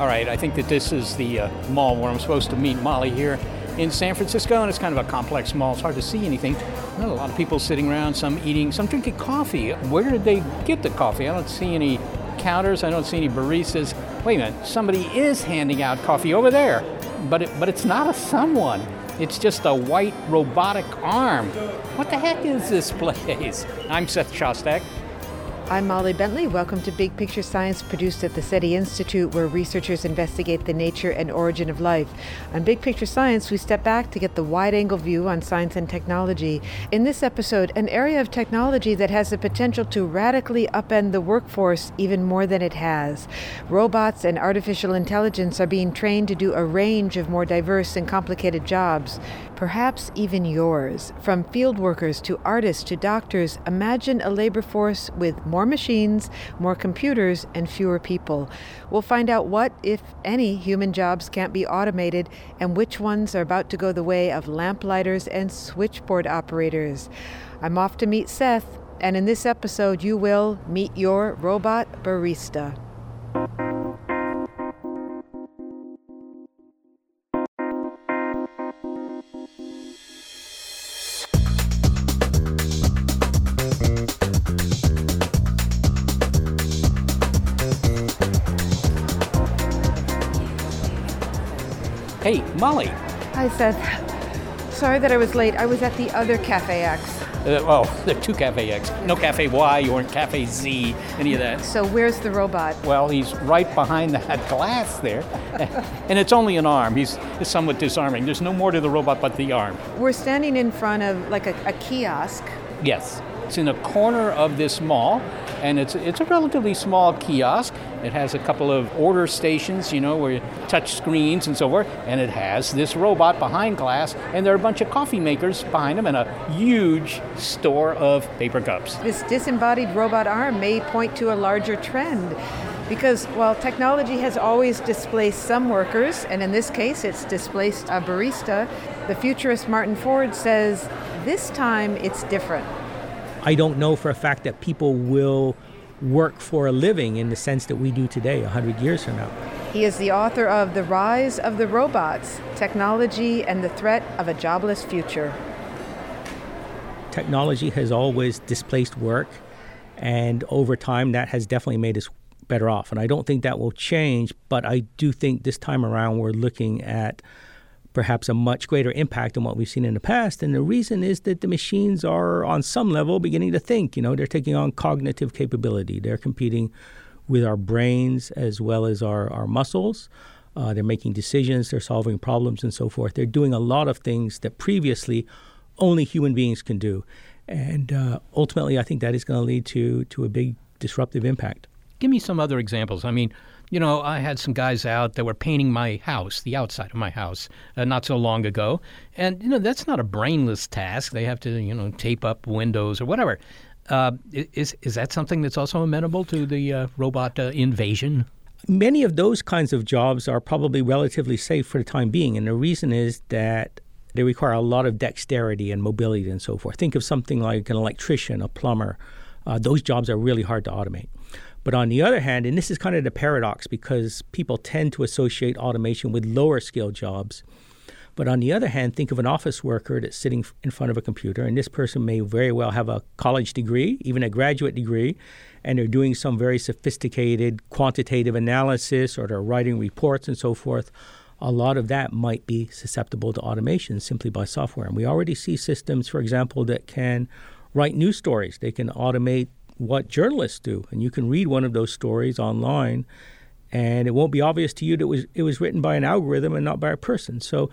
All right, I think that this is the uh, mall where I'm supposed to meet Molly here in San Francisco, and it's kind of a complex mall. It's hard to see anything. Well, a lot of people sitting around, some eating, some drinking coffee. Where did they get the coffee? I don't see any counters. I don't see any baristas. Wait a minute, somebody is handing out coffee over there, but it, but it's not a someone. It's just a white robotic arm. What the heck is this place? I'm Seth Shostak. I'm Molly Bentley. Welcome to Big Picture Science, produced at the SETI Institute, where researchers investigate the nature and origin of life. On Big Picture Science, we step back to get the wide angle view on science and technology. In this episode, an area of technology that has the potential to radically upend the workforce even more than it has. Robots and artificial intelligence are being trained to do a range of more diverse and complicated jobs perhaps even yours. From field workers to artists to doctors, imagine a labor force with more machines, more computers, and fewer people. We'll find out what, if any, human jobs can't be automated and which ones are about to go the way of lamplighters and switchboard operators. I'm off to meet Seth, and in this episode, you will meet your robot barista. Hey, Molly. Hi, Seth. Sorry that I was late. I was at the other Cafe X. Uh, well, there are two Cafe X. No Cafe Y or Cafe Z, any of that. So where's the robot? Well, he's right behind that glass there. and it's only an arm. He's, he's somewhat disarming. There's no more to the robot but the arm. We're standing in front of like a, a kiosk. Yes. It's in a corner of this mall, and it's it's a relatively small kiosk. It has a couple of order stations, you know, where you touch screens and so forth, and it has this robot behind glass, and there are a bunch of coffee makers behind them and a huge store of paper cups. This disembodied robot arm may point to a larger trend. Because while technology has always displaced some workers, and in this case it's displaced a barista, the futurist Martin Ford says this time it's different. I don't know for a fact that people will work for a living in the sense that we do today, 100 years from now. He is the author of The Rise of the Robots Technology and the Threat of a Jobless Future. Technology has always displaced work, and over time, that has definitely made us better off. And I don't think that will change, but I do think this time around we're looking at perhaps a much greater impact than what we've seen in the past. And the reason is that the machines are, on some level, beginning to think. You know, they're taking on cognitive capability. They're competing with our brains as well as our, our muscles. Uh, they're making decisions, they're solving problems, and so forth. They're doing a lot of things that previously only human beings can do. And uh, ultimately, I think that is going to lead to, to a big disruptive impact. Give me some other examples. I mean, you know, I had some guys out that were painting my house, the outside of my house, uh, not so long ago. And, you know, that's not a brainless task. They have to, you know, tape up windows or whatever. Uh, is, is that something that's also amenable to the uh, robot uh, invasion? Many of those kinds of jobs are probably relatively safe for the time being. And the reason is that they require a lot of dexterity and mobility and so forth. Think of something like an electrician, a plumber. Uh, those jobs are really hard to automate. But on the other hand, and this is kind of the paradox because people tend to associate automation with lower skill jobs. But on the other hand, think of an office worker that's sitting in front of a computer, and this person may very well have a college degree, even a graduate degree, and they're doing some very sophisticated quantitative analysis or they're writing reports and so forth. A lot of that might be susceptible to automation simply by software. And we already see systems, for example, that can write news stories. They can automate what journalists do, and you can read one of those stories online, and it won't be obvious to you that it was it was written by an algorithm and not by a person. So,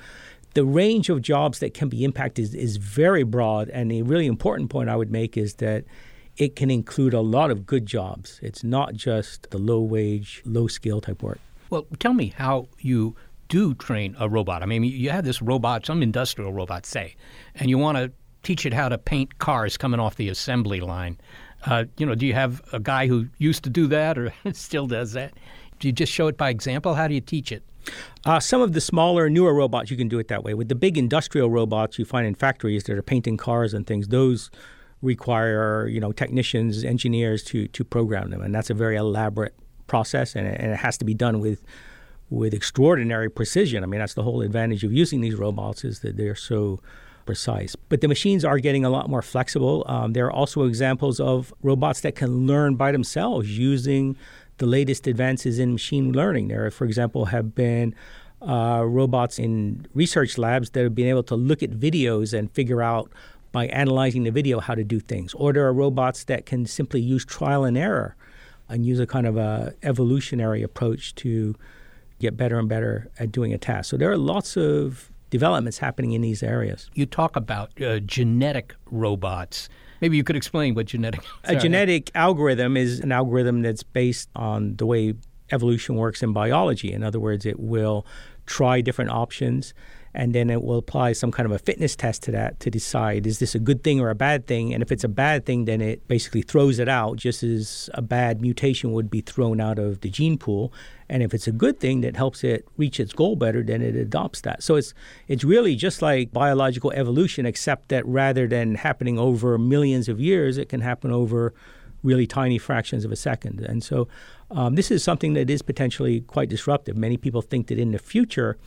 the range of jobs that can be impacted is, is very broad, and a really important point I would make is that it can include a lot of good jobs. It's not just the low wage, low skill type work. Well, tell me how you do train a robot. I mean, you have this robot, some industrial robot, say, and you want to teach it how to paint cars coming off the assembly line. Uh, you know, do you have a guy who used to do that or still does that? Do you just show it by example? How do you teach it? Uh, some of the smaller, newer robots, you can do it that way. With the big industrial robots you find in factories that are painting cars and things, those require you know technicians, engineers to to program them, and that's a very elaborate process, and it, and it has to be done with with extraordinary precision. I mean, that's the whole advantage of using these robots is that they're so precise. But the machines are getting a lot more flexible. Um, there are also examples of robots that can learn by themselves using the latest advances in machine learning. There, for example, have been uh, robots in research labs that have been able to look at videos and figure out by analyzing the video how to do things. Or there are robots that can simply use trial and error and use a kind of a evolutionary approach to get better and better at doing a task. So there are lots of developments happening in these areas. You talk about uh, genetic robots. Maybe you could explain what genetic. A genetic algorithm is an algorithm that's based on the way evolution works in biology. In other words, it will try different options and then it will apply some kind of a fitness test to that to decide is this a good thing or a bad thing and if it's a bad thing then it basically throws it out just as a bad mutation would be thrown out of the gene pool and if it's a good thing that helps it reach its goal better then it adopts that. So it's it's really just like biological evolution except that rather than happening over millions of years it can happen over really tiny fractions of a second. And so um, this is something that is potentially quite disruptive. Many people think that in the future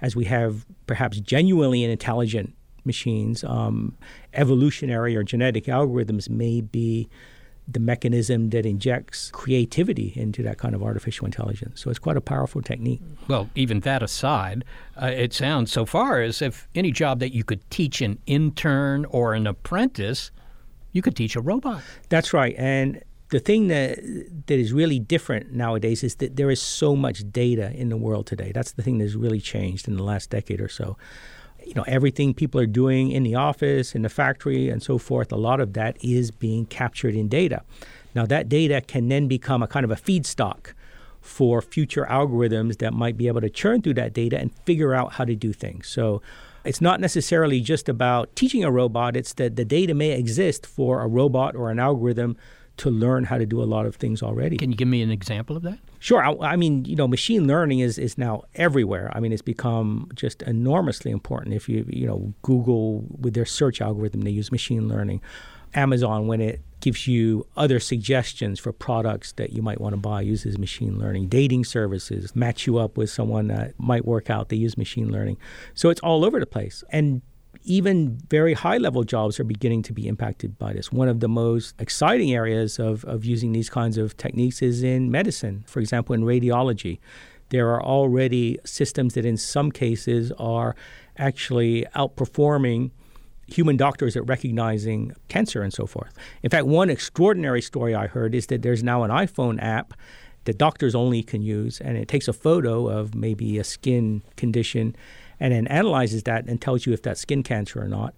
as we have perhaps genuinely intelligent machines, um, evolutionary or genetic algorithms may be the mechanism that injects creativity into that kind of artificial intelligence. So it's quite a powerful technique. Well, even that aside, uh, it sounds so far as if any job that you could teach an intern or an apprentice, you could teach a robot. That's right. And the thing that that is really different nowadays is that there is so much data in the world today. That's the thing that's really changed in the last decade or so. You know, everything people are doing in the office, in the factory, and so forth, a lot of that is being captured in data. Now, that data can then become a kind of a feedstock for future algorithms that might be able to churn through that data and figure out how to do things. So, it's not necessarily just about teaching a robot, it's that the data may exist for a robot or an algorithm to learn how to do a lot of things already. Can you give me an example of that? Sure. I, I, mean, you know, machine learning is, is now everywhere. I mean, it's become just enormously important. If you, you know, Google with their search algorithm, they use machine learning. Amazon, when it gives you other suggestions for products that you might want to buy, uses machine learning. Dating services match you up with someone that might work out, they use machine learning. So it's all over the place. And even very high level jobs are beginning to be impacted by this. One of the most exciting areas of, of using these kinds of techniques is in medicine, for example, in radiology. There are already systems that, in some cases, are actually outperforming human doctors at recognizing cancer and so forth. In fact, one extraordinary story I heard is that there's now an iPhone app that doctors only can use, and it takes a photo of maybe a skin condition and then analyzes that and tells you if that's skin cancer or not.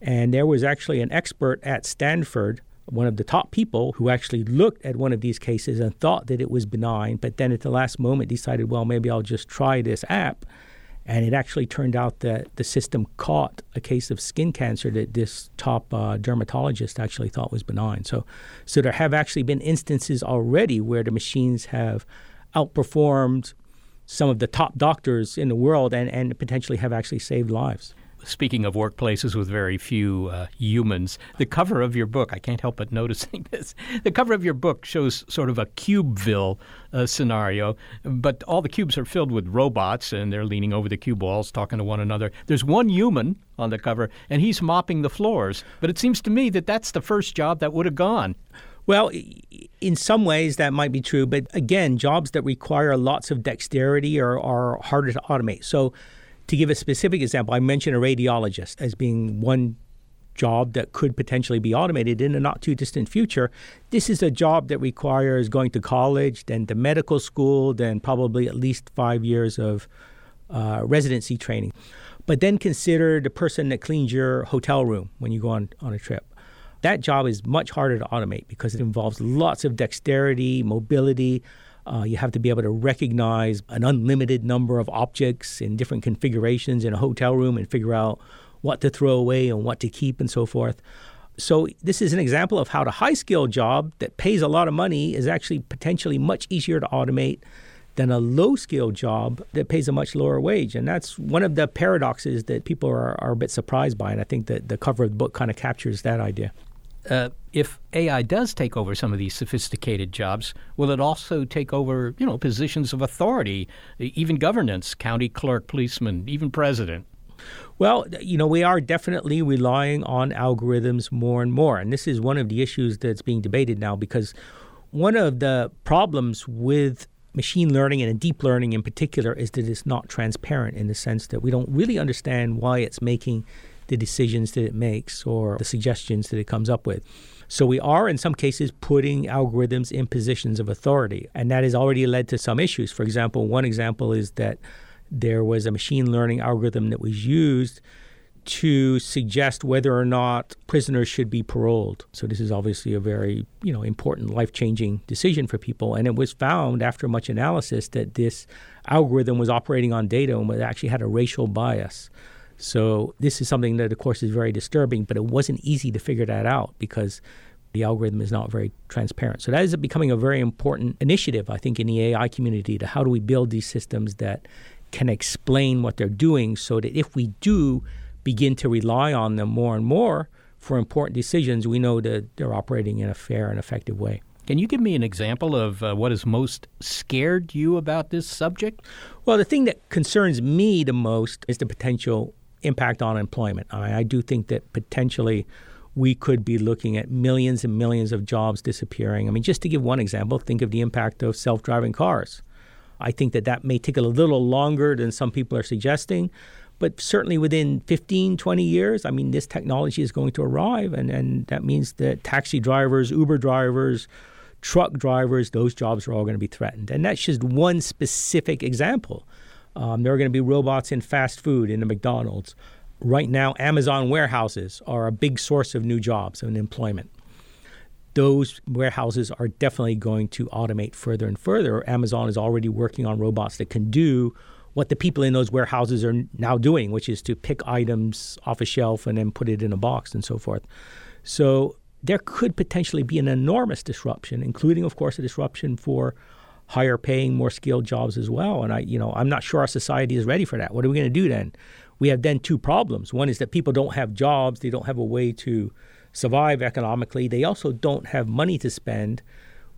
And there was actually an expert at Stanford, one of the top people, who actually looked at one of these cases and thought that it was benign, but then at the last moment decided, well, maybe I'll just try this app. And it actually turned out that the system caught a case of skin cancer that this top uh, dermatologist actually thought was benign. So, so there have actually been instances already where the machines have outperformed some of the top doctors in the world and, and potentially have actually saved lives. speaking of workplaces with very few uh, humans, the cover of your book, I can't help but noticing this. The cover of your book shows sort of a Cubeville uh, scenario, but all the cubes are filled with robots and they're leaning over the cube balls talking to one another. There's one human on the cover and he's mopping the floors. But it seems to me that that's the first job that would have gone. Well, in some ways that might be true, but again, jobs that require lots of dexterity are, are harder to automate. So, to give a specific example, I mentioned a radiologist as being one job that could potentially be automated in a not too distant future. This is a job that requires going to college, then to medical school, then probably at least five years of uh, residency training. But then consider the person that cleans your hotel room when you go on, on a trip. That job is much harder to automate because it involves lots of dexterity, mobility, uh, you have to be able to recognize an unlimited number of objects in different configurations in a hotel room and figure out what to throw away and what to keep and so forth. So, this is an example of how the high skill job that pays a lot of money is actually potentially much easier to automate than a low skill job that pays a much lower wage. And that's one of the paradoxes that people are, are a bit surprised by. And I think that the cover of the book kind of captures that idea uh, if AI does take over some of these sophisticated jobs, will it also take over, you know, positions of authority, even governance, county clerk, policeman, even president? Well, you know, we are definitely relying on algorithms more and more. And this is one of the issues that's being debated now because one of the problems with machine learning and deep learning in particular is that it's not transparent in the sense that we don't really understand why it's making the decisions that it makes or the suggestions that it comes up with. So we are, in some cases, putting algorithms in positions of authority, and that has already led to some issues. For example, one example is that there was a machine learning algorithm that was used to suggest whether or not prisoners should be paroled. So this is obviously a very, you know, important life-changing decision for people and it was found after much analysis that this algorithm was operating on data and actually had a racial bias. So this is something that, of course, is very disturbing, but it wasn't easy to figure that out because the algorithm is not very transparent. So that is becoming a very important initiative, I think, in the AI community to how do we build these systems that can explain what they're doing so that if we do begin to rely on them more and more for important decisions, we know that they're operating in a fair and effective way. Can you give me an example of uh, what has most scared you about this subject? Well, the thing that concerns me the most is the potential impact on employment. I, I do think that potentially we could be looking at millions and millions of jobs disappearing. I mean, just to give one example, think of the impact of self driving cars. I think that that may take a little longer than some people are suggesting, but certainly within 15, 20 years, I mean, this technology is going to arrive, and, and that means that taxi drivers, Uber drivers, truck drivers, those jobs are all going to be threatened. And that's just one specific example. Um, there are going to be robots in fast food in the McDonald's. Right now, Amazon warehouses are a big source of new jobs and employment. Those warehouses are definitely going to automate further and further. Amazon is already working on robots that can do what the people in those warehouses are now doing, which is to pick items off a shelf and then put it in a box and so forth. So there could potentially be an enormous disruption, including, of course, a disruption for higher paying, more skilled jobs as well. And I, you know, I'm not sure our society is ready for that. What are we going to do then? We have then two problems. One is that people don't have jobs, they don't have a way to survive economically. They also don't have money to spend,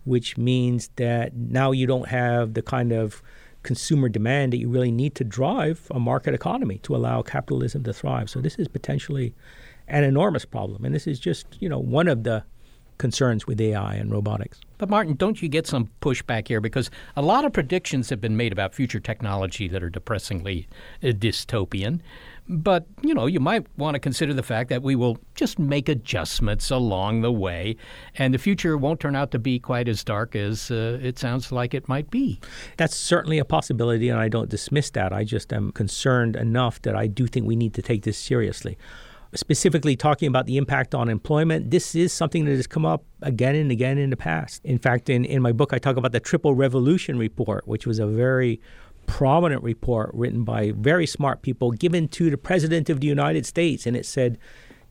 which means that now you don't have the kind of consumer demand that you really need to drive a market economy to allow capitalism to thrive. So this is potentially an enormous problem. And this is just, you know, one of the concerns with AI and robotics. But Martin, don't you get some pushback here because a lot of predictions have been made about future technology that are depressingly uh, dystopian. But, you know, you might want to consider the fact that we will just make adjustments along the way, and the future won't turn out to be quite as dark as uh, it sounds like it might be. That's certainly a possibility, and I don't dismiss that. I just am concerned enough that I do think we need to take this seriously specifically talking about the impact on employment, this is something that has come up again and again in the past. In fact, in, in my book, I talk about the Triple Revolution Report, which was a very prominent report written by very smart people given to the President of the United States. And it said,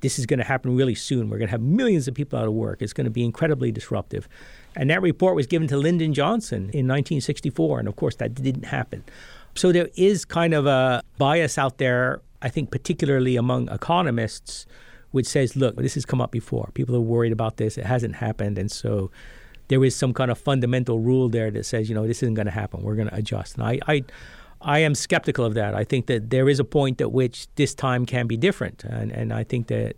this is going to happen really soon. We're going to have millions of people out of work. It's going to be incredibly disruptive. And that report was given to Lyndon Johnson in 1964. And of course, that didn't happen. So there is kind of a bias out there I think particularly among economists, which says, look, this has come up before. People are worried about this. It hasn't happened. And so there is some kind of fundamental rule there that says, you know, this isn't going to happen. We're going to adjust. And I, I, I am skeptical of that. I think that there is a point at which this time can be different. And, and I think that,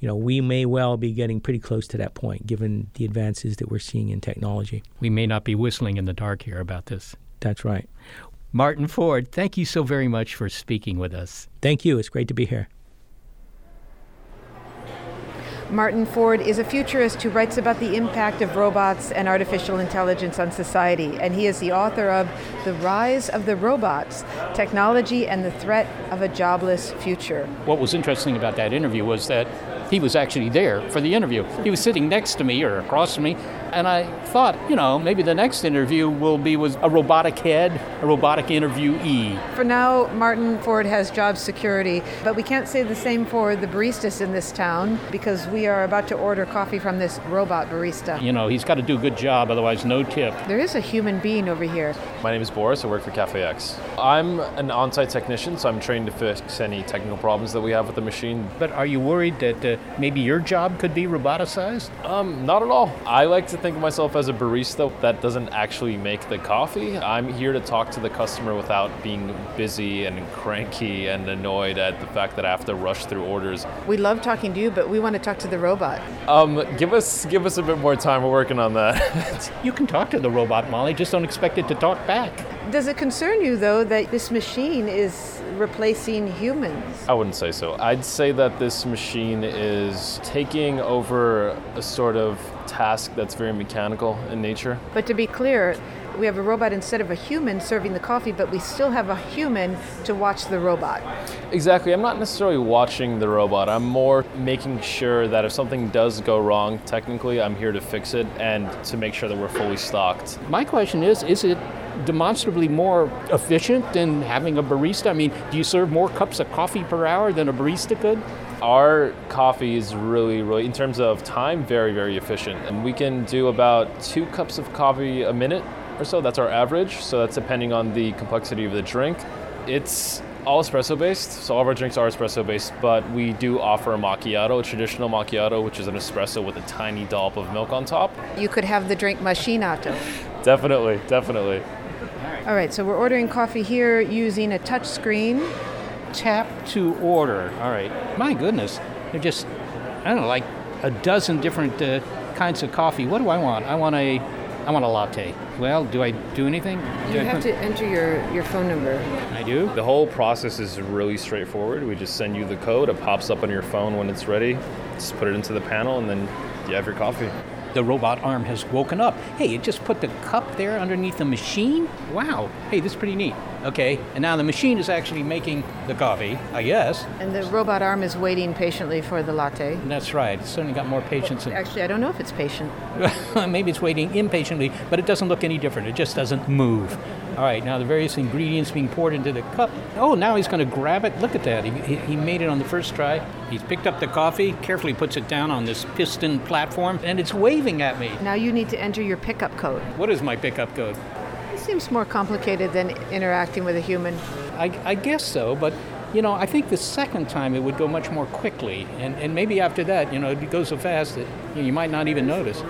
you know, we may well be getting pretty close to that point given the advances that we're seeing in technology. We may not be whistling in the dark here about this. That's right. Martin Ford, thank you so very much for speaking with us. Thank you. It's great to be here. Martin Ford is a futurist who writes about the impact of robots and artificial intelligence on society, and he is the author of The Rise of the Robots Technology and the Threat of a Jobless Future. What was interesting about that interview was that he was actually there for the interview. He was sitting next to me or across from me, and I thought, you know, maybe the next interview will be with a robotic head, a robotic interviewee. For now, Martin Ford has job security, but we can't say the same for the baristas in this town because we are about to order coffee from this robot barista. You know, he's got to do a good job, otherwise, no tip. There is a human being over here. My name is Boris. I work for Cafe X. I'm an on site technician, so I'm trained to fix any technical problems that we have with the machine. But are you worried that uh, maybe your job could be roboticized? Um, not at all. I like to think of myself as a barista that doesn't actually make the coffee. I'm here to talk to the customer without being busy and cranky and annoyed at the fact that I have to rush through orders. We love talking to you, but we want to talk to the robot. Um, give us give us a bit more time. We're working on that. you can talk to the robot, Molly. Just don't expect it to talk back. Does it concern you though that this machine is replacing humans? I wouldn't say so. I'd say that this machine is taking over a sort of task that's very mechanical in nature. But to be clear, we have a robot instead of a human serving the coffee, but we still have a human to watch the robot. Exactly. I'm not necessarily watching the robot. I'm more making sure that if something does go wrong, technically, I'm here to fix it and to make sure that we're fully stocked. My question is is it demonstrably more efficient than having a barista? I mean, do you serve more cups of coffee per hour than a barista could? Our coffee is really, really, in terms of time, very, very efficient. And we can do about two cups of coffee a minute or so. That's our average. So that's depending on the complexity of the drink. It's all espresso based, so all of our drinks are espresso based, but we do offer a macchiato, a traditional macchiato, which is an espresso with a tiny dollop of milk on top. You could have the drink machinato. definitely, definitely. All right, so we're ordering coffee here using a touch screen. Tap to order. All right. My goodness, they're just, I don't know, like a dozen different uh, kinds of coffee. What do I want? I want a I want a latte. Well, do I do anything? Do You I have to enter your, your phone number. I do. The whole process is really straightforward. We just send you the code, it pops up on your phone when it's ready. Just put it into the panel, and then you have your coffee. The robot arm has woken up. Hey, it just put the cup there underneath the machine. Wow. Hey, this is pretty neat. Okay, and now the machine is actually making the coffee. I guess. And the robot arm is waiting patiently for the latte. That's right. It's certainly got more patience. Than, Actually, I don't know if it's patient. maybe it's waiting impatiently, but it doesn't look any different. It just doesn't move. All right, now the various ingredients being poured into the cup. Oh, now he's going to grab it. Look at that. He, he, he made it on the first try. He's picked up the coffee, carefully puts it down on this piston platform, and it's waving at me. Now you need to enter your pickup code. What is my pickup code? Seems more complicated than interacting with a human. I, I guess so, but you know, I think the second time it would go much more quickly, and, and maybe after that, you know, it goes so fast that you, know, you might not even notice.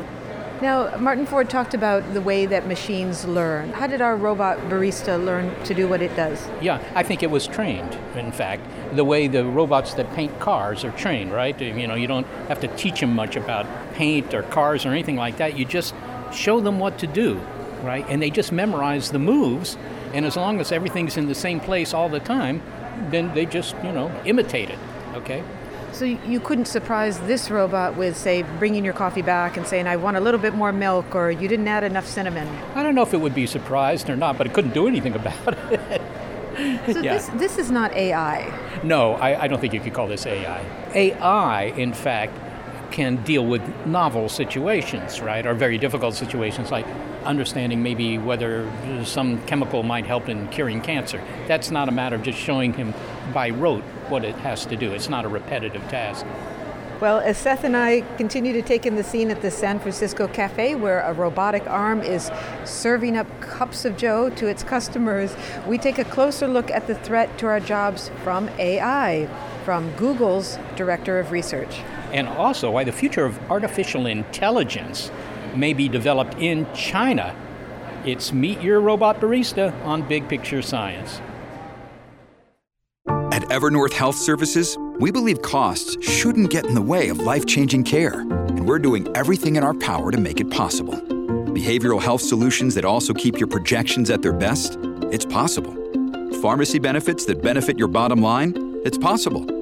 Now, Martin Ford talked about the way that machines learn. How did our robot barista learn to do what it does? Yeah, I think it was trained. In fact, the way the robots that paint cars are trained, right? You know, you don't have to teach them much about paint or cars or anything like that. You just show them what to do, right? And they just memorize the moves. And as long as everything's in the same place all the time, then they just, you know, imitate it. Okay. So you couldn't surprise this robot with, say, bringing your coffee back and saying, I want a little bit more milk, or you didn't add enough cinnamon. I don't know if it would be surprised or not, but it couldn't do anything about it. So Yeah. this, this is not AI. No, I, I don't think you could call this AI. AI, in fact, can deal with novel situations, right, or very difficult situations like understanding maybe whether some chemical might help in curing cancer. That's not a matter of just showing him by rote what it has to do. It's not a repetitive task. Well, as Seth and I continue to take in the scene at the San Francisco Cafe, where a robotic arm is serving up cups of joe to its customers, we take a closer look at the threat to our jobs from AI, from Google's Director of Research. And also why the future of artificial intelligence may be developed in China. It's Meet Your Robot Barista on Big Picture Science. At Evernorth Health Services, we believe costs shouldn't get in the way of life changing care, and we're doing everything in our power to make it possible. Behavioral health solutions that also keep your projections at their best? It's possible. Pharmacy benefits that benefit your bottom line? It's possible.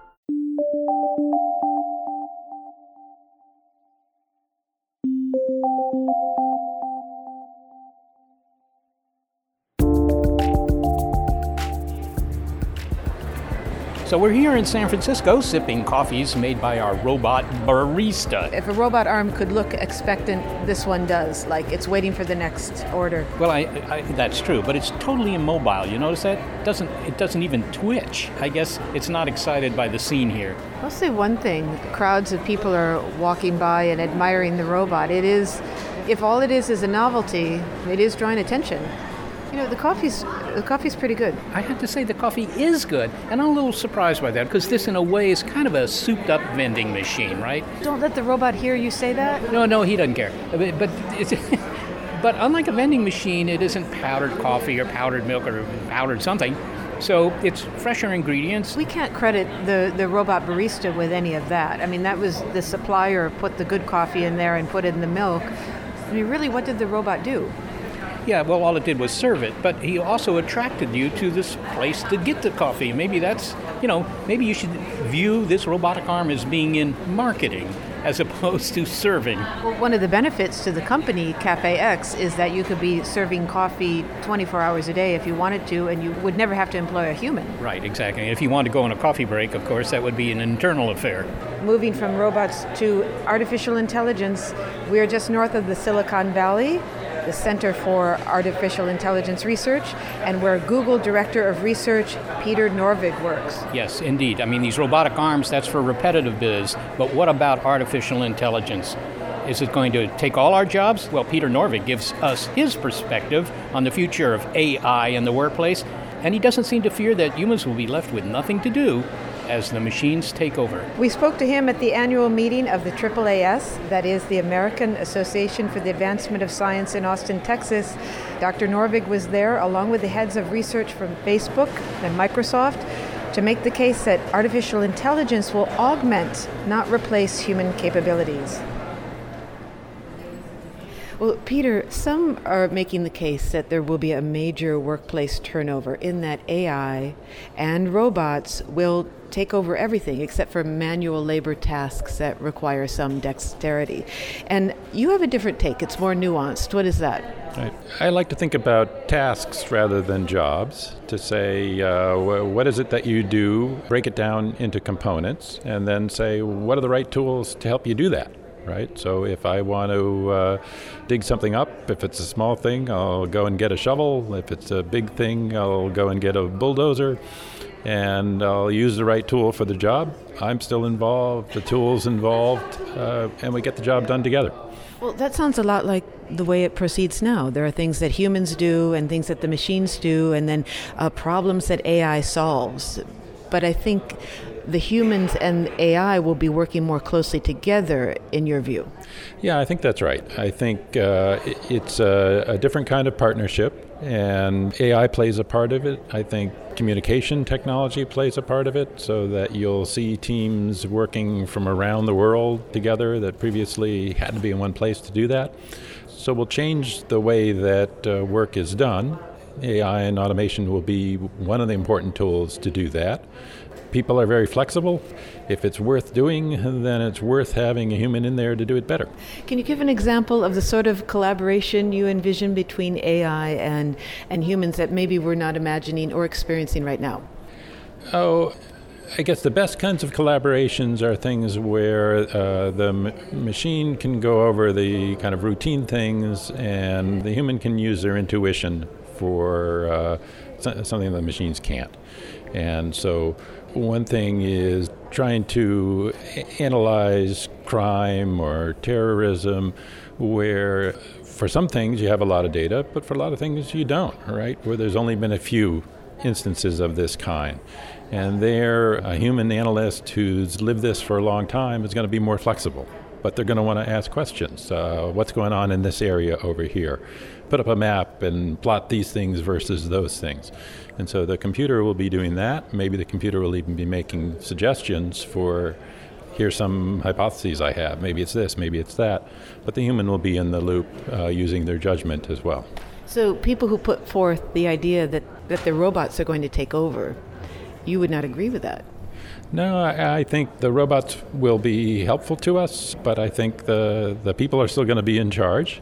So we're here in San Francisco sipping coffees made by our robot barista. If a robot arm could look expectant, this one does, like it's waiting for the next order. Well, I, I, that's true, but it's totally immobile. You notice that? It doesn't it doesn't even twitch? I guess it's not excited by the scene here. I'll say one thing: crowds of people are walking by and admiring the robot. It is, if all it is is a novelty, it is drawing attention. You know, the coffee's the coffee's pretty good. I have to say the coffee is good, and I'm a little surprised by that because this, in a way, is kind of a souped-up vending machine, right? Don't let the robot hear you say that. No, no, he doesn't care. But, but it's. But unlike a vending machine, it isn't powdered coffee or powdered milk or powdered something. So it's fresher ingredients. We can't credit the, the robot barista with any of that. I mean, that was the supplier put the good coffee in there and put it in the milk. I mean, really, what did the robot do? Yeah, well, all it did was serve it, but he also attracted you to this place to get the coffee. Maybe that's, you know, maybe you should view this robotic arm as being in marketing as opposed to serving. Well, one of the benefits to the company, Cafe X, is that you could be serving coffee 24 hours a day if you wanted to, and you would never have to employ a human. Right, exactly. If you want to go on a coffee break, of course, that would be an internal affair. Moving from robots to artificial intelligence, we are just north of the Silicon Valley the Center for Artificial Intelligence Research, and where Google Director of Research Peter Norvig works. Yes, indeed. I mean, these robotic arms, that's for repetitive biz, but what about artificial intelligence? Is it going to take all our jobs? Well, Peter Norvig gives us his perspective on the future of AI in the workplace, and he doesn't seem to fear that humans will be left with nothing to do as the machines take over. We spoke to him at the annual meeting of the AAAS, that is the American Association for the Advancement of Science in Austin, Texas. Dr. Norvig was there along with the heads of research from Facebook and Microsoft to make the case that artificial intelligence will augment, not replace human capabilities. Well, Peter, some are making the case that there will be a major workplace turnover in that AI and robots will take over everything except for manual labor tasks that require some dexterity. And you have a different take, it's more nuanced. What is that? I like to think about tasks rather than jobs to say, uh, what is it that you do, break it down into components, and then say, what are the right tools to help you do that? right? So if I want to uh, dig something up, if it's a small thing, I'll go and get a shovel. If it's a big thing, I'll go and get a bulldozer and I'll use the right tool for the job. I'm still involved, the tool's involved, uh, and we get the job done together. Well, that sounds a lot like the way it proceeds now. There are things that humans do and things that the machines do, and then uh, problems that AI solves. But I think the humans and AI will be working more closely together, in your view? Yeah, I think that's right. I think uh, it's a, a, different kind of partnership, and AI plays a part of it. I think communication technology plays a part of it, so that you'll see teams working from around the world together that previously had to be in one place to do that. So we'll change the way that uh, work is done. AI and automation will be one of the important tools to do that people are very flexible. If it's worth doing, then it's worth having a human in there to do it better. Can you give an example of the sort of collaboration you envision between AI and, and humans that maybe we're not imagining or experiencing right now? Oh, I guess the best kinds of collaborations are things where uh, the m- machine can go over the kind of routine things and the human can use their intuition for uh, something the machines can't. And so, one thing is trying to analyze crime or terrorism where for some things you have a lot of data, but for a lot of things you don't, right? Where there's only been a few instances of this kind. And there, a human analyst who's lived this for a long time is going to be more flexible. But they're going to want to ask questions. Uh, what's going on in this area over here? Put up a map and plot these things versus those things. And so the computer will be doing that. Maybe the computer will even be making suggestions for here's some hypotheses I have. Maybe it's this, maybe it's that. But the human will be in the loop uh, using their judgment as well. So people who put forth the idea that, that the robots are going to take over, you would not agree with that. No, I, I, think the robots will be helpful to us, but I think the, the people are still going to be in charge.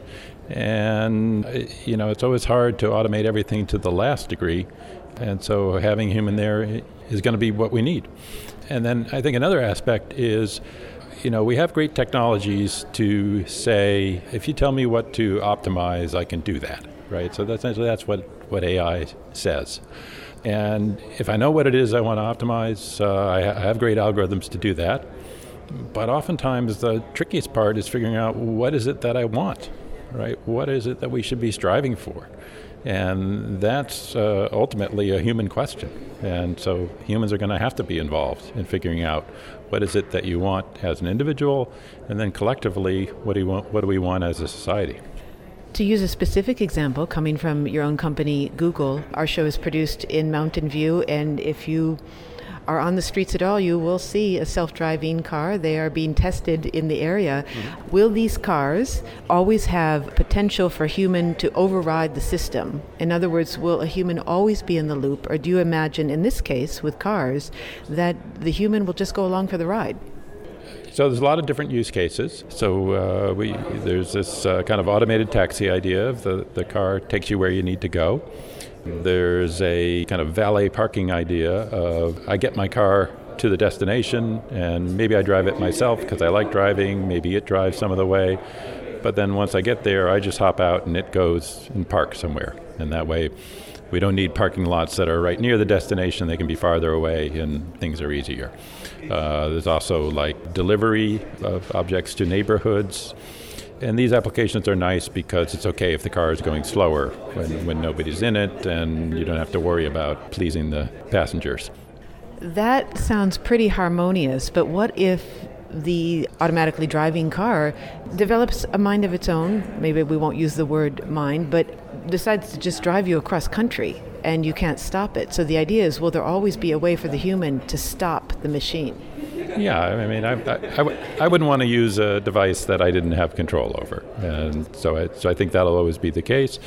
And, you know, it's always hard to automate everything to the last degree. And so having human there is going to be what we need. And then I think another aspect is, you know, we have great technologies to say, if you tell me what to optimize, I can do that, right? So that's, that's what, what AI says. And if I know what it is I want to optimize, uh, I, I have great algorithms to do that. But oftentimes the trickiest part is figuring out what is it that I want, right? What is it that we should be striving for? And that's uh, ultimately a human question. And so humans are going to have to be involved in figuring out what is it that you want as an individual, and then collectively, what do, you want, what do we want as a society? To use a specific example coming from your own company, Google, our show is produced in Mountain View, and if you are on the streets at all, you will see a self driving car. They are being tested in the area. Mm-hmm. Will these cars always have potential for human to override the system? In other words, will a human always be in the loop, or do you imagine in this case with cars that the human will just go along for the ride? So there's a lot of different use cases. So uh, we there's this uh, kind of automated taxi idea of the the car takes you where you need to go. There's a kind of valet parking idea of I get my car to the destination and maybe I drive it myself because I like driving. Maybe it drives some of the way. But then once I get there, I just hop out and it goes and parks somewhere. And that way, we don't need parking lots that are right near the destination. They can be farther away and things are easier. Uh, there's also like delivery of objects to neighborhoods. And these applications are nice because it's okay if the car is going slower when, when nobody's in it and you don't have to worry about pleasing the passengers. That sounds pretty harmonious, but what if the automatically driving car develops a mind of its own? Maybe we won't use the word mind, but decides to just drive you across country and you can't stop it. So the idea is will there always be a way for the human to stop the machine? Yeah, I mean, I, I, I, w- I wouldn't want to use a device that I didn't have control over. And so I, so I think that'll always be the case.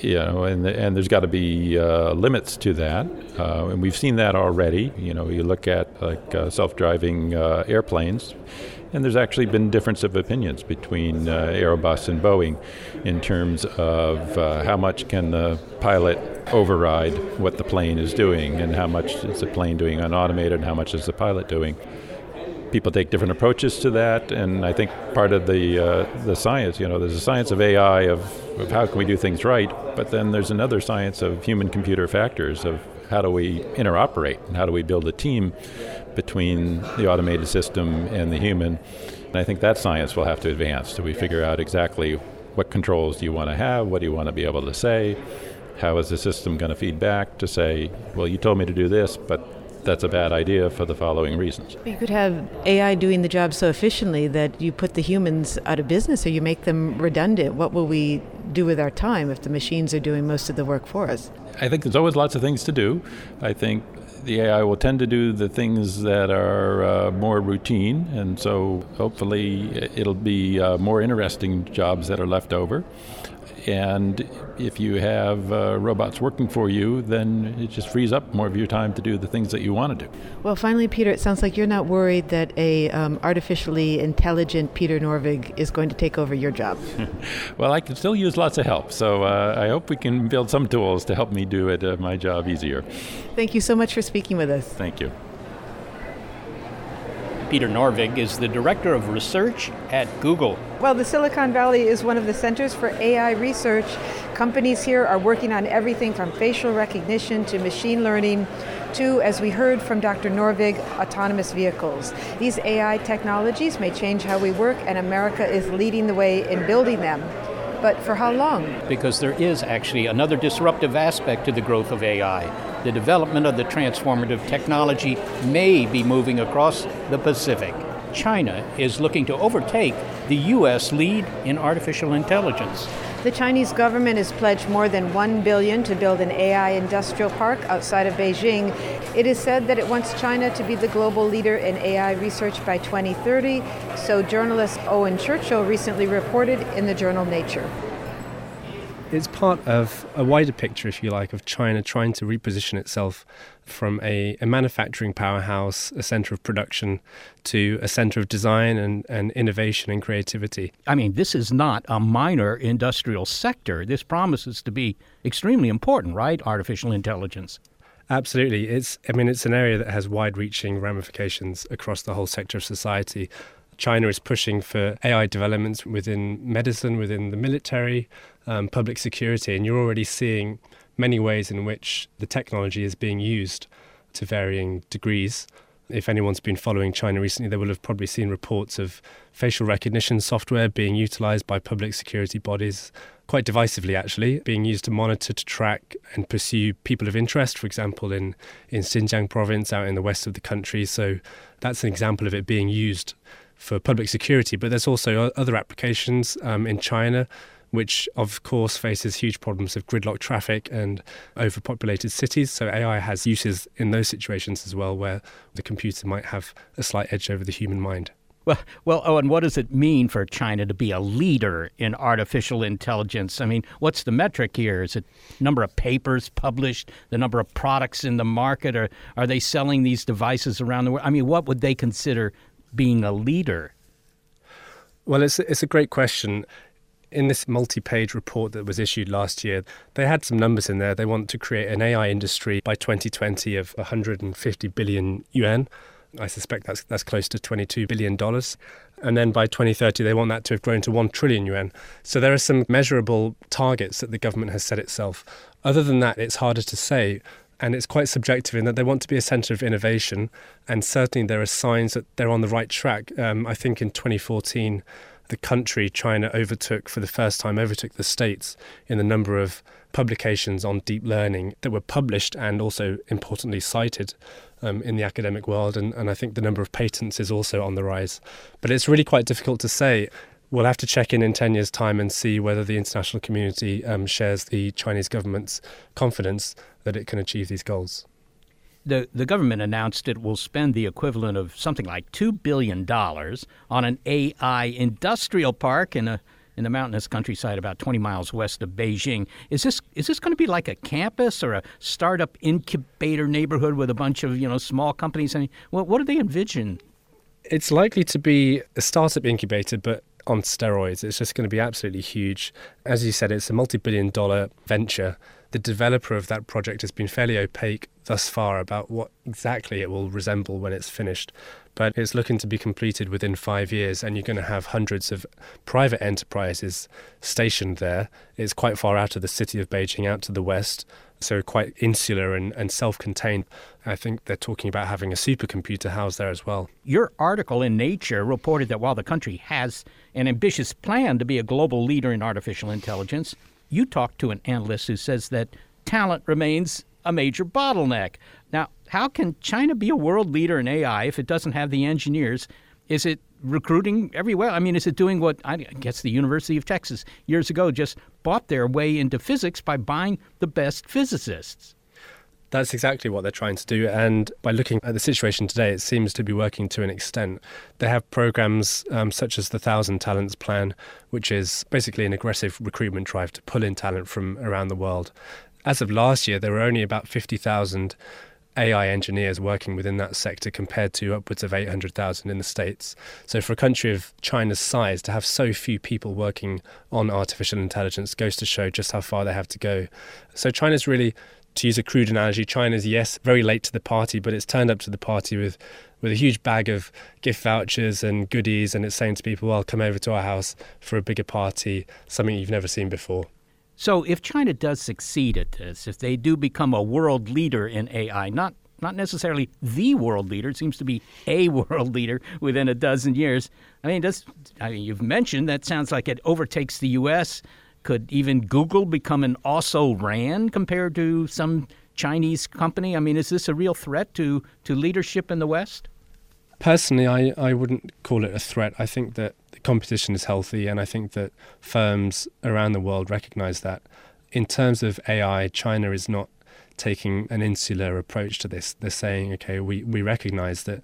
You know, and, and there's got to be uh, limits to that. Uh, and we've seen that already. You know, you look at like uh, self driving uh, airplanes and there's actually been difference of opinions between uh, Airbus and Boeing in terms of uh, how much can the pilot override what the plane is doing, and how much is the plane doing unautomated, and how much is the pilot doing. People take different approaches to that, and I think part of the uh, the science, you know, there's a science of AI of, of how can we do things right, but then there's another science of human-computer factors of how do we interoperate and how do we build a team between the automated system and the human. And I think that science will have to advance so we figure out exactly what controls do you want to have, what do you want to be able to say, how is the system going to feed back to say, well, you told me to do this, but that's a bad idea for the following reasons. You could have AI doing the job so efficiently that you put the humans out of business or you make them redundant. What will we do with our time if the machines are doing most of the work for us? I think there's always lots of things to do. I think the AI will tend to do the things that are uh, more routine, and so hopefully it'll be uh, more interesting jobs that are left over. And if you have uh, robots working for you, then it just frees up more of your time to do the things that you want to do. Well, finally, Peter, it sounds like you're not worried that a um, artificially intelligent Peter Norvig is going to take over your job. well, I can still use lots of help, so uh, I hope we can build some tools to help me do it uh, my job easier. Thank you so much for speaking with us. Thank you. Peter Norvig is the Director of Research at Google. Well, the Silicon Valley is one of the centers for AI research. Companies here are working on everything from facial recognition to machine learning to, as we heard from Dr. Norvig, autonomous vehicles. These AI technologies may change how we work, and America is leading the way in building them. But for how long? Because there is actually another disruptive aspect to the growth of AI. The development of the transformative technology may be moving across the Pacific. China is looking to overtake the U.S. lead in artificial intelligence. The Chinese government has pledged more than 1 billion to build an AI industrial park outside of Beijing. It is said that it wants China to be the global leader in AI research by 2030, so journalist Owen Churchill recently reported in the journal Nature. It's part of a wider picture, if you like, of China trying to reposition itself from a, a manufacturing powerhouse, a center of production, to a center of design and, and innovation and creativity. I mean, this is not a minor industrial sector. This promises to be extremely important, right? Artificial intelligence. Absolutely. It's I mean it's an area that has wide-reaching ramifications across the whole sector of society. China is pushing for AI developments within medicine, within the military, um, public security, and you're already seeing many ways in which the technology is being used to varying degrees. If anyone's been following China recently, they will have probably seen reports of facial recognition software being utilized by public security bodies, quite divisively actually, being used to monitor, to track and pursue people of interest, for example, in, in Xinjiang province out in the west of the country. So that's an example of it being used for public security. But there's also other applications um, in China which of course faces huge problems of gridlock traffic and overpopulated cities. So AI has uses in those situations as well, where the computer might have a slight edge over the human mind. Well, well, oh, Owen, what does it mean for China to be a leader in artificial intelligence? I mean, what's the metric here? Is it number of papers published, the number of products in the market, or are they selling these devices around the world? I mean, what would they consider being a leader? Well, it's it's a great question in this multi page report that was issued last year, they had some numbers in there. They want to create an AI industry by 2020 of 150 billion yuan. I suspect that's that's close to 22 billion dollars. And then by 2030 they want that to have grown to 1 trillion yuan. So there are some measurable targets that the government has set itself. Other than that it's harder to say and it's quite subjective in that they want to be a center of innovation and certainly there are signs that they're on the right track. Um, I think in 2014 the country, China, overtook for the first time, overtook the States in the number of publications on deep learning that were published and also importantly cited um, in the academic world. And, and I think the number of patents is also on the rise. But it's really quite difficult to say. We'll have to check in in 10 years' time and see whether the international community um, shares the Chinese government's confidence that it can achieve these goals the, the government announced it will spend the equivalent of something like $2 billion on an AI industrial park in a in the mountainous countryside about 20 miles west of Beijing. Is this is this going to be like a campus or a startup incubator neighborhood with a bunch of you know small companies? I mean, what what do they envision? It's likely to be a startup incubator, but on steroids. It's just going to be absolutely huge. As you said, it's a multi-billion dollar venture the developer of that project has been fairly opaque thus far about what exactly it will resemble when it's finished. But it's looking to be completed within five years, and you're going to have hundreds of private enterprises stationed there. It's quite far out of the city of Beijing, out to the west, so quite insular and, and self contained. I think they're talking about having a supercomputer housed there as well. Your article in Nature reported that while the country has an ambitious plan to be a global leader in artificial intelligence, you talked to an analyst who says that talent remains a major bottleneck. Now, how can China be a world leader in AI if it doesn't have the engineers? Is it recruiting everywhere? I mean, is it doing what I guess the University of Texas years ago just bought their way into physics by buying the best physicists? That's exactly what they're trying to do. And by looking at the situation today, it seems to be working to an extent. They have programs um, such as the Thousand Talents Plan, which is basically an aggressive recruitment drive to pull in talent from around the world. As of last year, there were only about 50,000 AI engineers working within that sector compared to upwards of 800,000 in the States. So, for a country of China's size, to have so few people working on artificial intelligence goes to show just how far they have to go. So, China's really To use a crude analogy, China's, yes, very late to the party, but it's turned up to the party with, with a huge bag of gift vouchers and goodies, and it's saying to people, well, come over to our house for a bigger party, something you've never seen before. So, if China does succeed at this, if they do become a world leader in AI, not not necessarily the world leader, it seems to be a world leader within a dozen years. I mean, does I mean you've mentioned that sounds like it overtakes the U.S. Could even Google become an also ran compared to some Chinese company? I mean, is this a real threat to, to leadership in the West? Personally, I, I wouldn't call it a threat. I think that the competition is healthy, and I think that firms around the world recognize that. In terms of AI, China is not taking an insular approach to this. They're saying, okay, we, we recognize that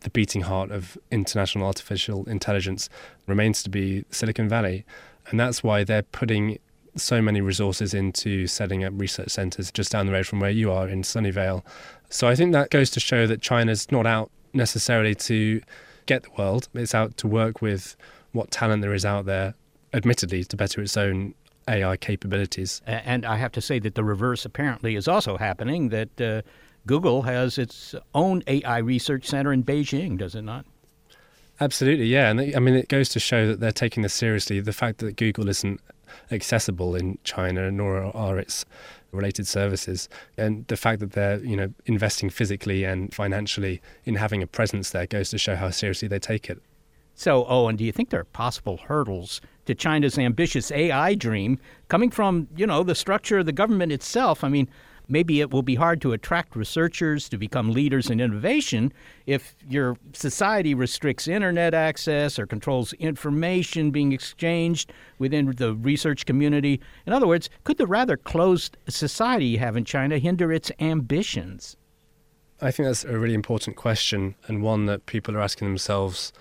the beating heart of international artificial intelligence remains to be Silicon Valley. And that's why they're putting so many resources into setting up research centers just down the road from where you are in Sunnyvale. So I think that goes to show that China's not out necessarily to get the world, it's out to work with what talent there is out there, admittedly, to better its own AI capabilities. And I have to say that the reverse apparently is also happening, that uh, Google has its own AI research center in Beijing, does it not? Absolutely, yeah. And I mean, it goes to show that they're taking this seriously. The fact that Google isn't accessible in China, nor are its related services, and the fact that they're you know investing physically and financially in having a presence there goes to show how seriously they take it. So, Owen, do you think there are possible hurdles to China's ambitious AI dream coming from, you know, the structure of the government itself? I mean, maybe it will be hard to attract researchers to become leaders in innovation if your society restricts internet access or controls information being exchanged within the research community. In other words, could the rather closed society you have in China hinder its ambitions? I think that's a really important question and one that people are asking themselves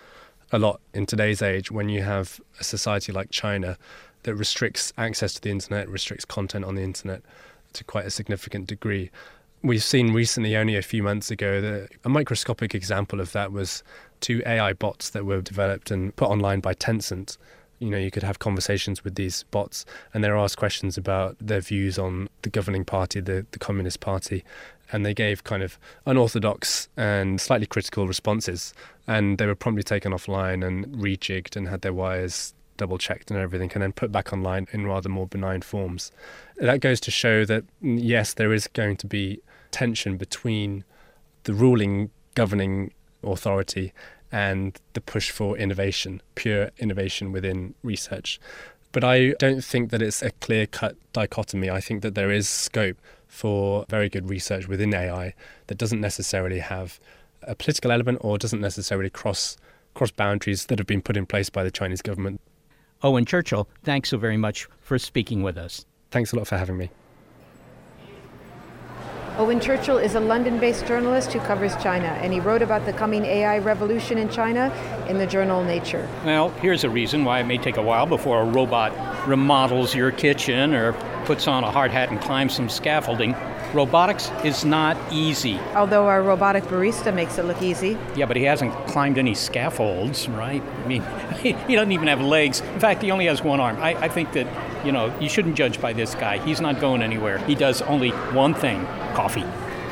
a lot in today's age when you have a society like China that restricts access to the internet, restricts content on the internet to quite a significant degree. We've seen recently, only a few months ago, that a microscopic example of that was two AI bots that were developed and put online by Tencent. You know, you could have conversations with these bots and they're asked questions about their views on the governing party, the, the Communist Party, and they gave kind of unorthodox and slightly critical responses. And they were promptly taken offline and rejigged and had their wires double checked and everything, and then put back online in rather more benign forms. That goes to show that, mm, yes, there is going to be tension between the ruling governing authority and the push for innovation, pure innovation within research. But I don't think that it's a clear cut dichotomy. I think that there is scope for very good research within AI that doesn't necessarily have a political element or doesn't necessarily cross cross boundaries that have been put in place by the Chinese government. Owen Churchill, thanks so very much for speaking with us. Thanks a lot for having me. Owen Churchill is a London based journalist who covers China, and he wrote about the coming AI revolution in China in the journal Nature. Well, here's a reason why it may take a while before a robot remodels your kitchen or puts on a hard hat and climbs some scaffolding. Robotics is not easy. Although our robotic barista makes it look easy. Yeah, but he hasn't climbed any scaffolds, right? I mean, he doesn't even have legs. In fact, he only has one arm. I, I think that, you know, you shouldn't judge by this guy. He's not going anywhere. He does only one thing coffee.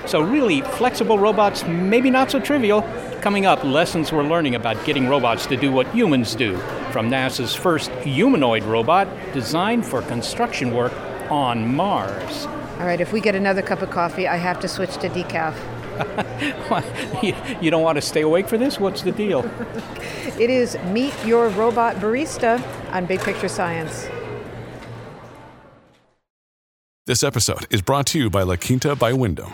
So, really, flexible robots, maybe not so trivial. Coming up, lessons we're learning about getting robots to do what humans do. From NASA's first humanoid robot designed for construction work on Mars. All right, if we get another cup of coffee, I have to switch to decaf. you don't want to stay awake for this? What's the deal? it is Meet Your Robot Barista on Big Picture Science. This episode is brought to you by La Quinta by Wyndham.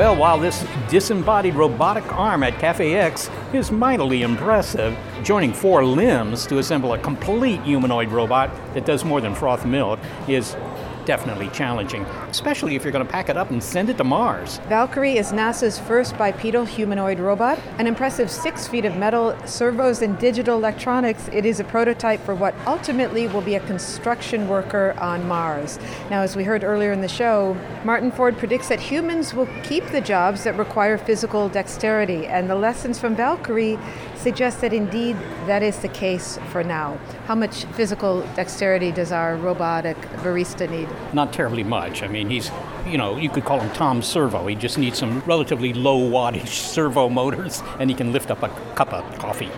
Well, while this disembodied robotic arm at Cafe X is mightily impressive, joining four limbs to assemble a complete humanoid robot that does more than froth milk is definitely challenging, especially if you're going to pack it up and send it to Mars. Valkyrie is NASA's first bipedal humanoid robot. An impressive six feet of metal, servos, and digital electronics, it is a prototype for what ultimately will be a construction worker on Mars. Now, as we heard earlier in the show, Martin Ford predicts that humans will keep the jobs that require physical dexterity, and the lessons from Valkyrie suggest that indeed that is the case for now. How much physical dexterity does our robotic barista need? Not terribly much. I mean, he's, you know, you could call him Tom Servo. He just needs some relatively low wattage servo motors and he can lift up a cup of coffee.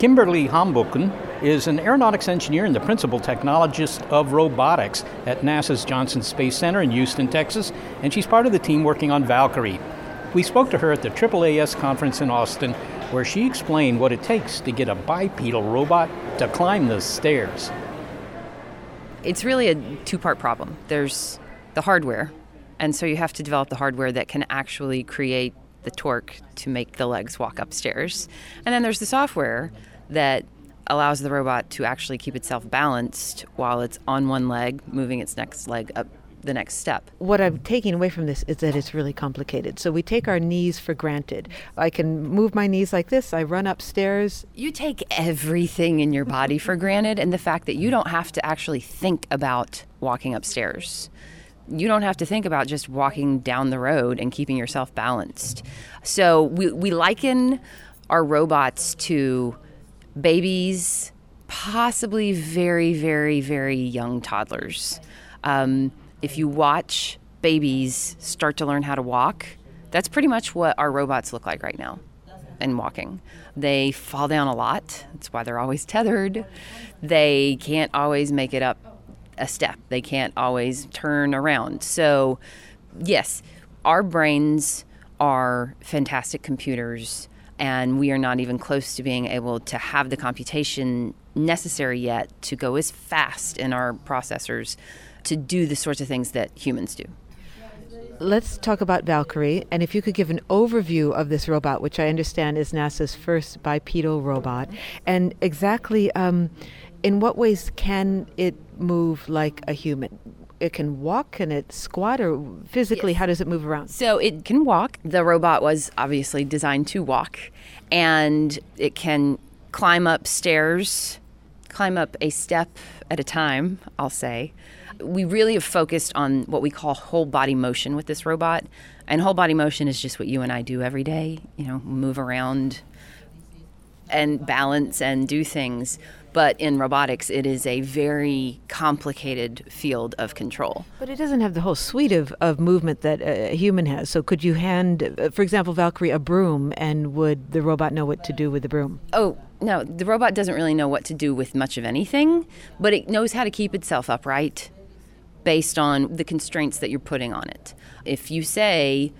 Kimberly Hambuchen is an aeronautics engineer and the principal technologist of robotics at NASA's Johnson Space Center in Houston, Texas, and she's part of the team working on Valkyrie. We spoke to her at the AAAS conference in Austin, where she explained what it takes to get a bipedal robot to climb the stairs. It's really a two part problem. There's the hardware, and so you have to develop the hardware that can actually create the torque to make the legs walk upstairs. And then there's the software that allows the robot to actually keep itself balanced while it's on one leg, moving its next leg up the next step. What I'm taking away from this is that it's really complicated. So we take our knees for granted. I can move my knees like this, I run upstairs. You take everything in your body for granted, and the fact that you don't have to actually think about walking upstairs. You don't have to think about just walking down the road and keeping yourself balanced. So we, we liken our robots to babies, possibly very, very, very young toddlers. Um, if you watch babies start to learn how to walk, that's pretty much what our robots look like right now and walking. They fall down a lot. That's why they're always tethered. They can't always make it up a step. They can't always turn around. So, yes, our brains are fantastic computers and we are not even close to being able to have the computation necessary yet to go as fast in our processors to do the sorts of things that humans do. Let's talk about Valkyrie, and if you could give an overview of this robot, which I understand is NASA's first bipedal robot, and exactly um, in what ways can it move like a human? It can walk, can it squat, or physically, yes. how does it move around? So it can walk. The robot was obviously designed to walk, and it can climb up stairs, climb up a step at a time, I'll say we really have focused on what we call whole body motion with this robot. And whole body motion is just what you and I do every day, you know, move around and balance and do things. But in robotics, it is a very complicated field of control. But it doesn't have the whole suite of, of movement that a human has. So, could you hand, uh, for example, Valkyrie a broom, and would the robot know what to do with the broom? Oh, no, the robot doesn't really know what to do with much of anything, but it knows how to keep itself upright based on the constraints that you're putting on it. If you say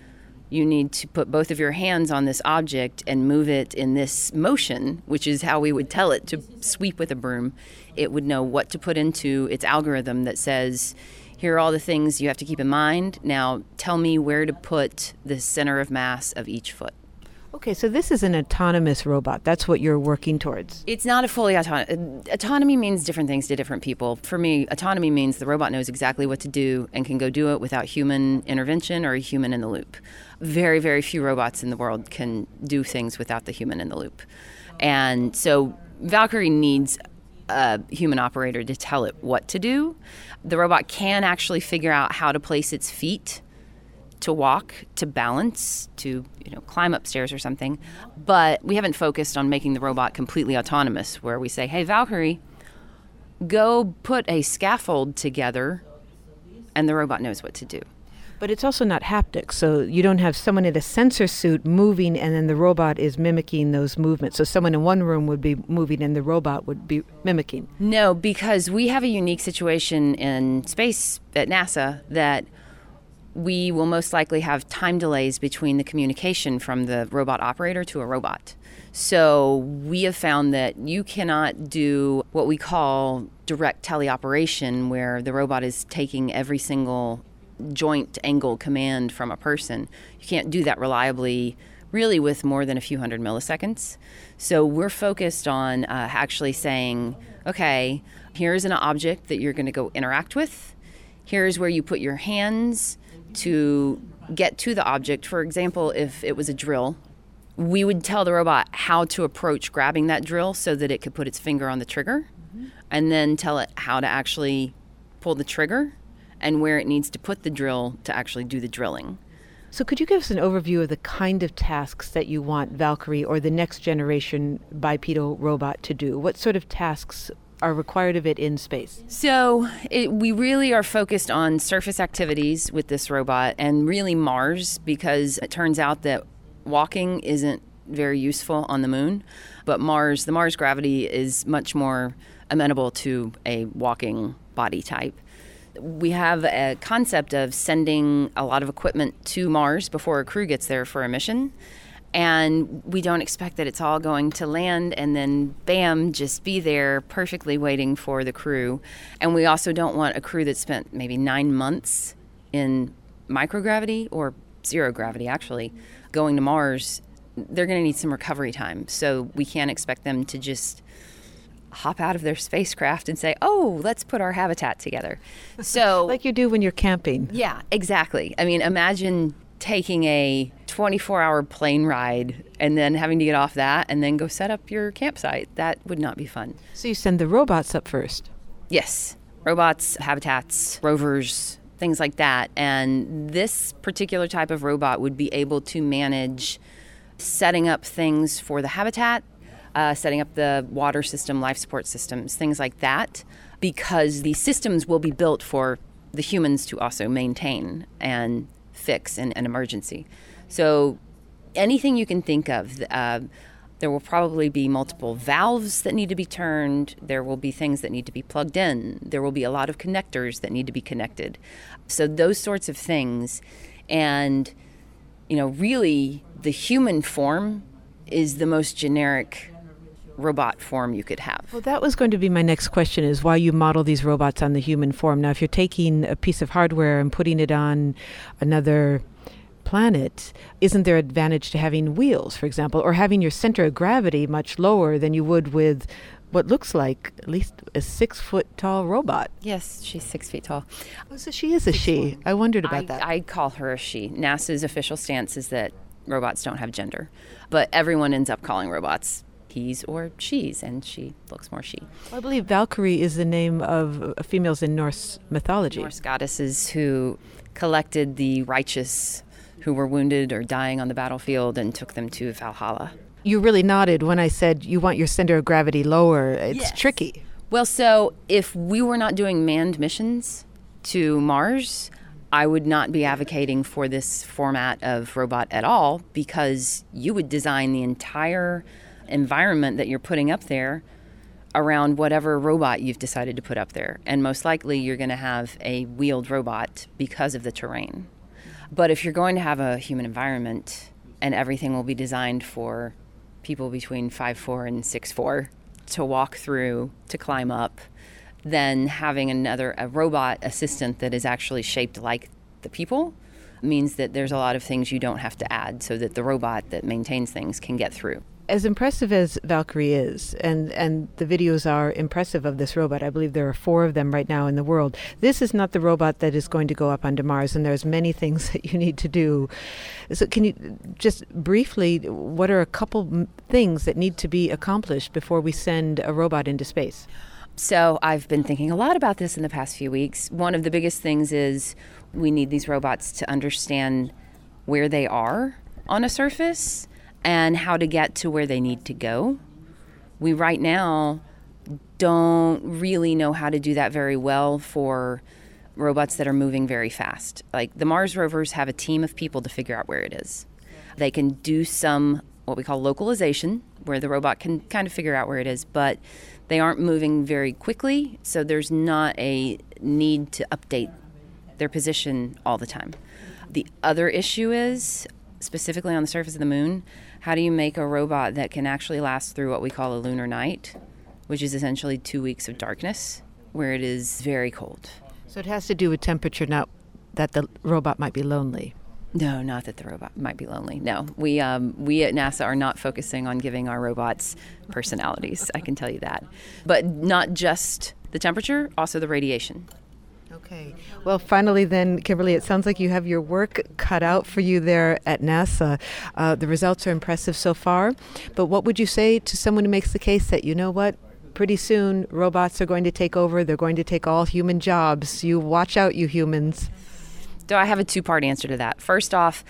you need to put both of your hands on this object and move it in this motion, which is how we would tell it to sweep with a broom, it would know what to put into its algorithm that says, here are all the things you have to keep in mind. Now tell me where to put the center of mass of each foot. Okay, so this is an autonomous robot. That's what you're working towards. It's not a fully autonomous. Autonomy means different things to different people. For me, autonomy means the robot knows exactly what to do and can go do it without human intervention or a human in the loop. Very, very few robots in the world can do things without the human in the loop. And so Valkyrie needs a human operator to tell it what to do. The robot can actually figure out how to place its feet to walk, to balance, to you know climb upstairs or something. But we haven't focused on making the robot completely autonomous, where we say, "Hey, Valkyrie, go put a scaffold together," and the robot knows what to do. But it's also not haptic, so you don't have someone in a sensor suit moving and then the robot is mimicking those movements. So someone in one room would be moving and the robot would be mimicking. No, because we have a unique situation in space at NASA that we will most likely have time delays between the communication from the robot operator to a robot. So we have found that you cannot do what we call direct teleoperation, where the robot is taking every single joint angle command from a person. You can't do that reliably, really, with more than a few hundred milliseconds. So we're focused on uh, actually saying, okay, here's an object that you're going to go interact with Here's where you put your hands to get to the object. For example, if it was a drill, we would tell the robot how to approach grabbing that drill so that it could put its finger on the trigger, mm-hmm. and then tell it how to actually pull the trigger and where it needs to put the drill to actually do the drilling. So, could you give us an overview of the kind of tasks that you want Valkyrie or the next generation bipedal robot to do? What sort of tasks are required of it in space? So, it, we really are focused on surface activities with this robot and really Mars because it turns out that walking isn't very useful on the moon, but Mars, the Mars gravity is much more amenable to a walking body type we have a concept of sending a lot of equipment to Mars before a crew gets there for a mission. And we don't expect that it's all going to land and then bam, just be there perfectly waiting for the crew. And we also don't want a crew that spent maybe nine months in microgravity or zero gravity actually going to Mars. They're going to need some recovery time. So we can't expect them to just hop out of their spacecraft and say, "Oh, let's put our habitat together." So, like you do when you're camping. Yeah, exactly. I mean, imagine taking a 24-hour plane ride and then having to get off that and then go set up your campsite. That would not be fun. So you send the robots up first. Yes, robots, habitats, rovers, things like that. And this particular type of robot would be able to manage setting up things for the habitat uh, setting up the water system, life support systems, things like that, because these systems will be built for the humans to also maintain and fix in an emergency. So anything you can think of. Uh, there will probably be multiple valves that need to be turned. There will be things that need to be plugged in. There will be a lot of connectors that need to be connected. So, those sorts of things. And, you know, really, the human form is the most generic robot form you could have. Well, that was going to be my next question is why you model these robots on the human form. Now, if you're taking a piece of hardware and putting it on another planet, isn't there advantage to having wheels, for example, or having your center of gravity much lower than you would with what looks like at least a six foot tall robot. Yes, she's six feet tall. Oh, so she is a she. I wondered about I, that. I call her a she. NASA's official stance is that robots don't have gender, but everyone ends up calling robots he's or she's, and she looks more she. I believe Valkyrie is the name of uh, females in Norse mythology. Norse goddesses who collected the righteous who were wounded or dying on the battlefield and took them to Valhalla. You really nodded when I said you want your center of gravity lower. It's yes. tricky. Well, so if we were not doing manned missions to Mars, I would not be advocating for this format of robot at all because you would design the entire environment that you're putting up there around whatever robot you've decided to put up there. And most likely you're going to have a wheeled robot because of the terrain. But if you're going to have a human environment and everything will be designed for people between 5'4 and 6'4 to walk through, to climb up, then having another a robot assistant that is actually shaped like the people means that there's a lot of things you don't have to add so that the robot that maintains things can get through as impressive as Valkyrie is, and, and the videos are impressive of this robot, I believe there are four of them right now in the world. This is not the robot that is going to go up onto Mars, and there's many things that you need to do. So, can you just briefly, what are a couple things that need to be accomplished before we send a robot into space? So, I've been thinking a lot about this in the past few weeks. One of the biggest things is we need these robots to understand where they are on a surface and how to get to where they need to go. We right now don't really know how to do that very well for robots that are moving very fast. Like the Mars rovers have a team of people to figure out where it is. They can do some what we call localization, where the robot can kind of figure out where it is, but they aren't moving very quickly, so there's not a need to update their position all the time. The other issue is, specifically on the surface of the moon, how do you make a robot that can actually last through what we call a lunar night, which is essentially two weeks of darkness where it is very cold? So it has to do with temperature, not that the robot might be lonely. No, not that the robot might be lonely. No, we um, we at NASA are not focusing on giving our robots personalities. I can tell you that, but not just the temperature, also the radiation. Okay. Well, finally, then, Kimberly, it sounds like you have your work cut out for you there at NASA. Uh, the results are impressive so far. But what would you say to someone who makes the case that, you know what, pretty soon robots are going to take over, they're going to take all human jobs? You watch out, you humans. So I have a two part answer to that. First off,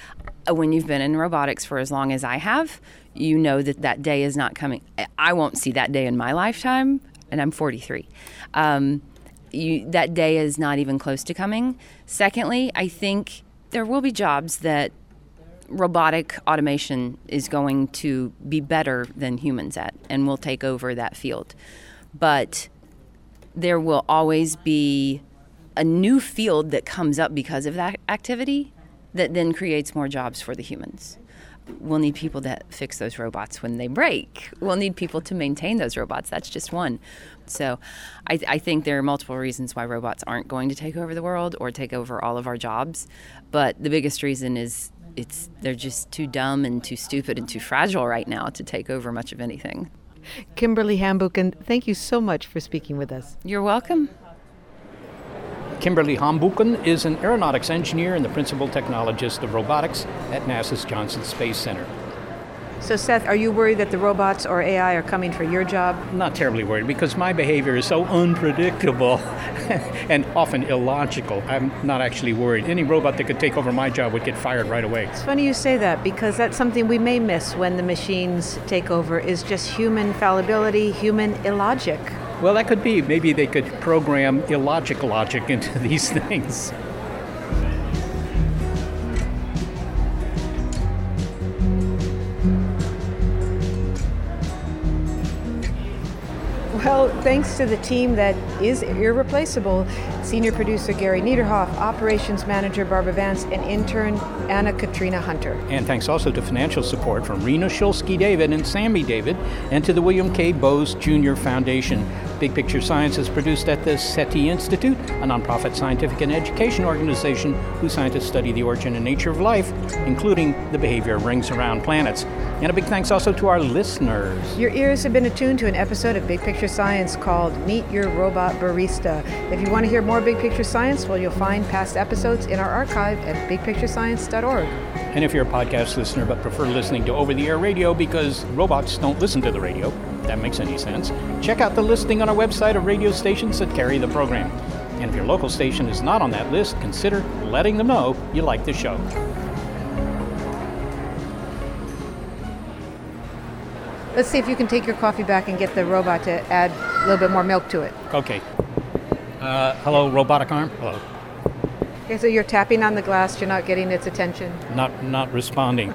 uh, when you've been in robotics for as long as I have, you know that that day is not coming. I won't see that day in my lifetime, and I'm 43. Um, you, that day is not even close to coming. Secondly, I think there will be jobs that robotic automation is going to be better than humans at and will take over that field. But there will always be a new field that comes up because of that activity that then creates more jobs for the humans. We'll need people that fix those robots when they break. We'll need people to maintain those robots. That's just one. So I, I, think there are multiple reasons why robots aren't going to take over the world or take over all of our jobs. But the biggest reason is it's they're just too dumb and too stupid and too fragile right now to take over much of anything. Kimberly Hambuchen, thank you so much for speaking with us. You're welcome. Kimberly Hambuchen is an aeronautics engineer and the principal technologist of robotics at NASA's Johnson Space Center. So, Seth, are you worried that the robots or AI are coming for your job? Not terribly worried because my behavior is so unpredictable and often illogical. I'm not actually worried. Any robot that could take over my job would get fired right away. It's funny you say that because that's something we may miss when the machines take over is just human fallibility, human illogic. Well, that could be. Maybe they could program illogic logic into these things. Well, thanks to the team that is irreplaceable senior producer Gary Niederhoff, operations manager Barbara Vance, and intern Anna Katrina Hunter. And thanks also to financial support from Rena Shulsky David and Sammy David, and to the William K. Bowes Jr. Foundation. Big Picture Science is produced at the SETI Institute, a nonprofit scientific and education organization whose scientists study the origin and nature of life, including the behavior of rings around planets. And a big thanks also to our listeners. Your ears have been attuned to an episode of Big Picture Science called Meet Your Robot Barista. If you want to hear more Big Picture Science, well, you'll find past episodes in our archive at bigpicturescience.org. And if you're a podcast listener but prefer listening to over the air radio because robots don't listen to the radio, that makes any sense, check out the listing on our website of radio stations that carry the program. And if your local station is not on that list, consider letting them know you like the show. Let's see if you can take your coffee back and get the robot to add a little bit more milk to it. Okay. Uh, hello, robotic arm. Hello. Okay, so you're tapping on the glass, you're not getting its attention. Not not responding.